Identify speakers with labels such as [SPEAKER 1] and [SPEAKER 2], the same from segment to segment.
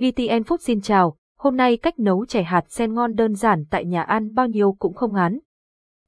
[SPEAKER 1] GTN Food xin chào, hôm nay cách nấu chè hạt sen ngon đơn giản tại nhà ăn bao nhiêu cũng không ngán.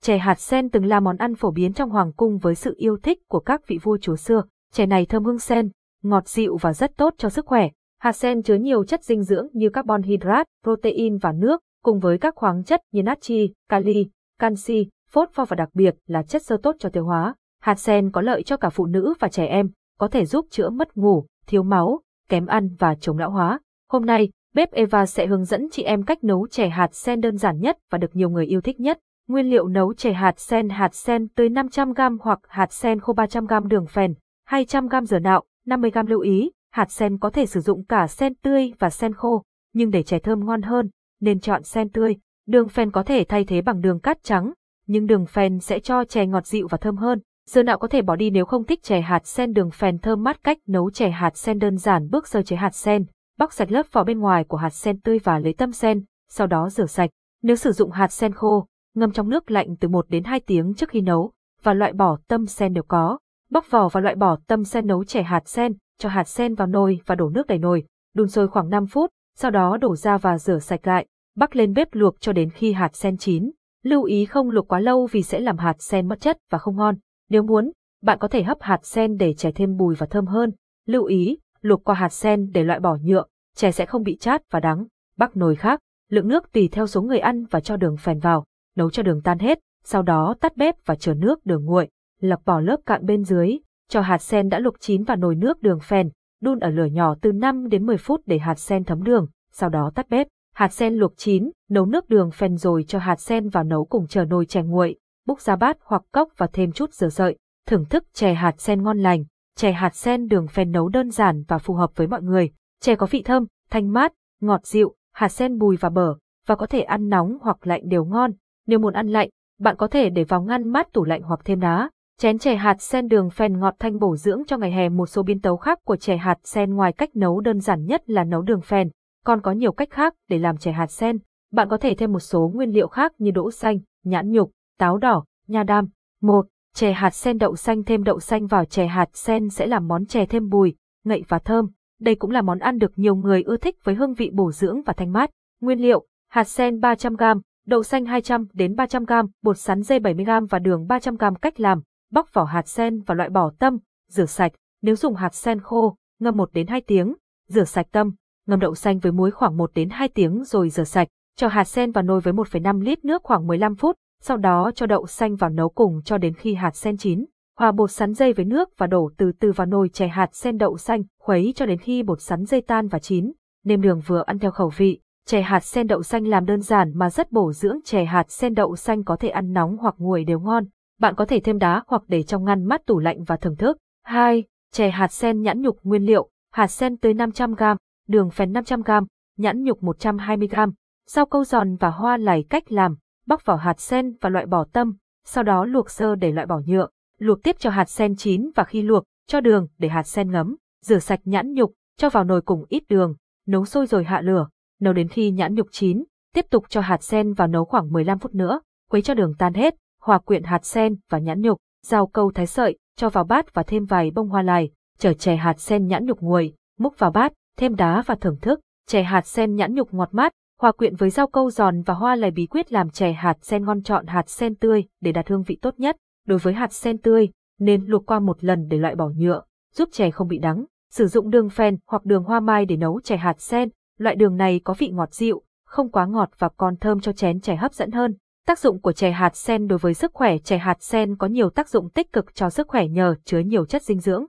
[SPEAKER 1] Chè hạt sen từng là món ăn phổ biến trong hoàng cung với sự yêu thích của các vị vua chúa xưa. Chè này thơm hương sen, ngọt dịu và rất tốt cho sức khỏe. Hạt sen chứa nhiều chất dinh dưỡng như carbon hydrate, protein và nước, cùng với các khoáng chất như natri, kali, canxi, phosphor và đặc biệt là chất xơ tốt cho tiêu hóa. Hạt sen có lợi cho cả phụ nữ và trẻ em, có thể giúp chữa mất ngủ, thiếu máu, kém ăn và chống lão hóa. Hôm nay, bếp Eva sẽ hướng dẫn chị em cách nấu chè hạt sen đơn giản nhất và được nhiều người yêu thích nhất. Nguyên liệu nấu chè hạt sen hạt sen tới 500g hoặc hạt sen khô 300g đường phèn, 200g dừa nạo, 50g lưu ý, hạt sen có thể sử dụng cả sen tươi và sen khô, nhưng để chè thơm ngon hơn, nên chọn sen tươi. Đường phèn có thể thay thế bằng đường cát trắng, nhưng đường phèn sẽ cho chè ngọt dịu và thơm hơn. Dừa nạo có thể bỏ đi nếu không thích chè hạt sen đường phèn thơm mát cách nấu chè hạt sen đơn giản bước sơ chế hạt sen, bóc sạch lớp vỏ bên ngoài của hạt sen tươi và lấy tâm sen, sau đó rửa sạch. Nếu sử dụng hạt sen khô, ngâm trong nước lạnh từ 1 đến 2 tiếng trước khi nấu và loại bỏ tâm sen nếu có. Bóc vỏ và loại bỏ tâm sen nấu chảy hạt sen, cho hạt sen vào nồi và đổ nước đầy nồi, đun sôi khoảng 5 phút, sau đó đổ ra và rửa sạch lại, bắc lên bếp luộc cho đến khi hạt sen chín. Lưu ý không luộc quá lâu vì sẽ làm hạt sen mất chất và không ngon. Nếu muốn, bạn có thể hấp hạt sen để chẻ thêm bùi và thơm hơn. Lưu ý, luộc qua hạt sen để loại bỏ nhựa, chè sẽ không bị chát và đắng. Bắc nồi khác, lượng nước tùy theo số người ăn và cho đường phèn vào, nấu cho đường tan hết, sau đó tắt bếp và chờ nước đường nguội, lọc bỏ lớp cạn bên dưới, cho hạt sen đã luộc chín vào nồi nước đường phèn, đun ở lửa nhỏ từ 5 đến 10 phút để hạt sen thấm đường, sau đó tắt bếp. Hạt sen luộc chín, nấu nước đường phèn rồi cho hạt sen vào nấu cùng chờ nồi chè nguội, búc ra bát hoặc cốc và thêm chút dừa sợi. Thưởng thức chè hạt sen ngon lành, chè hạt sen đường phèn nấu đơn giản và phù hợp với mọi người. Chè có vị thơm, thanh mát, ngọt dịu, hạt sen bùi và bở, và có thể ăn nóng hoặc lạnh đều ngon. Nếu muốn ăn lạnh, bạn có thể để vào ngăn mát tủ lạnh hoặc thêm đá. Chén chè hạt sen đường phèn ngọt thanh bổ dưỡng cho ngày hè một số biến tấu khác của chè hạt sen ngoài cách nấu đơn giản nhất là nấu đường phèn, còn có nhiều cách khác để làm chè hạt sen. Bạn có thể thêm một số nguyên liệu khác như đỗ xanh, nhãn nhục, táo đỏ, nha đam. Một, Chè hạt sen đậu xanh thêm đậu xanh vào chè hạt sen sẽ làm món chè thêm bùi, ngậy và thơm. Đây cũng là món ăn được nhiều người ưa thích với hương vị bổ dưỡng và thanh mát. Nguyên liệu: hạt sen 300g, đậu xanh 200 đến 300g, bột sắn dây 70g và đường 300g. Cách làm: bóc vỏ hạt sen và loại bỏ tâm, rửa sạch. Nếu dùng hạt sen khô, ngâm 1 đến 2 tiếng, rửa sạch tâm, ngâm đậu xanh với muối khoảng 1 đến 2 tiếng rồi rửa sạch. Cho hạt sen vào nồi với 1,5 lít nước khoảng 15 phút, sau đó cho đậu xanh vào nấu cùng cho đến khi hạt sen chín. Hòa bột sắn dây với nước và đổ từ từ vào nồi chè hạt sen đậu xanh, khuấy cho đến khi bột sắn dây tan và chín. Nêm đường vừa ăn theo khẩu vị. Chè hạt sen đậu xanh làm đơn giản mà rất bổ dưỡng. Chè hạt sen đậu xanh có thể ăn nóng hoặc nguội đều ngon. Bạn có thể thêm đá hoặc để trong ngăn mát tủ lạnh và thưởng thức. 2. Chè hạt sen nhãn nhục nguyên liệu, hạt sen tới 500g, đường phèn 500g, nhãn nhục 120g, rau câu giòn và hoa lải cách làm, bóc vỏ hạt sen và loại bỏ tâm, sau đó luộc sơ để loại bỏ nhựa, luộc tiếp cho hạt sen chín và khi luộc, cho đường để hạt sen ngấm, rửa sạch nhãn nhục, cho vào nồi cùng ít đường, nấu sôi rồi hạ lửa, nấu đến khi nhãn nhục chín, tiếp tục cho hạt sen vào nấu khoảng 15 phút nữa, quấy cho đường tan hết, hòa quyện hạt sen và nhãn nhục, rau câu thái sợi, cho vào bát và thêm vài bông hoa lài, chở chè hạt sen nhãn nhục nguội, múc vào bát, thêm đá và thưởng thức, chè hạt sen nhãn nhục ngọt mát, Hòa quyện với rau câu giòn và hoa lài bí quyết làm chè hạt sen ngon chọn hạt sen tươi để đạt hương vị tốt nhất. Đối với hạt sen tươi, nên luộc qua một lần để loại bỏ nhựa, giúp chè không bị đắng. Sử dụng đường phèn hoặc đường hoa mai để nấu chè hạt sen, loại đường này có vị ngọt dịu, không quá ngọt và còn thơm cho chén chè hấp dẫn hơn. Tác dụng của chè hạt sen đối với sức khỏe chè hạt sen có nhiều tác dụng tích cực cho sức khỏe nhờ chứa nhiều chất dinh dưỡng.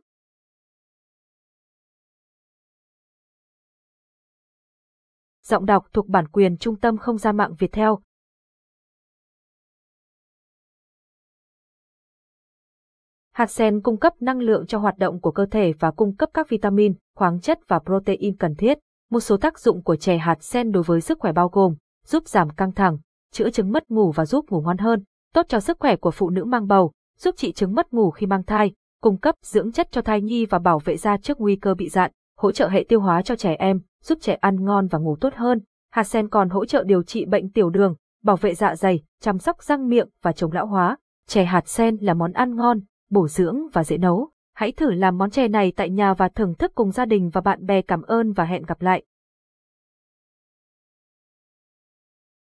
[SPEAKER 1] Giọng đọc thuộc bản quyền Trung tâm Không gian mạng Việt Theo. Hạt sen cung cấp năng lượng cho hoạt động của cơ thể và cung cấp các vitamin, khoáng chất và protein cần thiết. Một số tác dụng của chè hạt sen đối với sức khỏe bao gồm giúp giảm căng thẳng, chữa chứng mất ngủ và giúp ngủ ngon hơn, tốt cho sức khỏe của phụ nữ mang bầu, giúp trị chứng mất ngủ khi mang thai, cung cấp dưỡng chất cho thai nhi và bảo vệ da trước nguy cơ bị dạn, hỗ trợ hệ tiêu hóa cho trẻ em, giúp trẻ ăn ngon và ngủ tốt hơn. Hạt sen còn hỗ trợ điều trị bệnh tiểu đường, bảo vệ dạ dày, chăm sóc răng miệng và chống lão hóa. Chè hạt sen là món ăn ngon, bổ dưỡng và dễ nấu. Hãy thử làm món chè này tại nhà và thưởng thức cùng gia đình và bạn bè cảm ơn và hẹn gặp lại.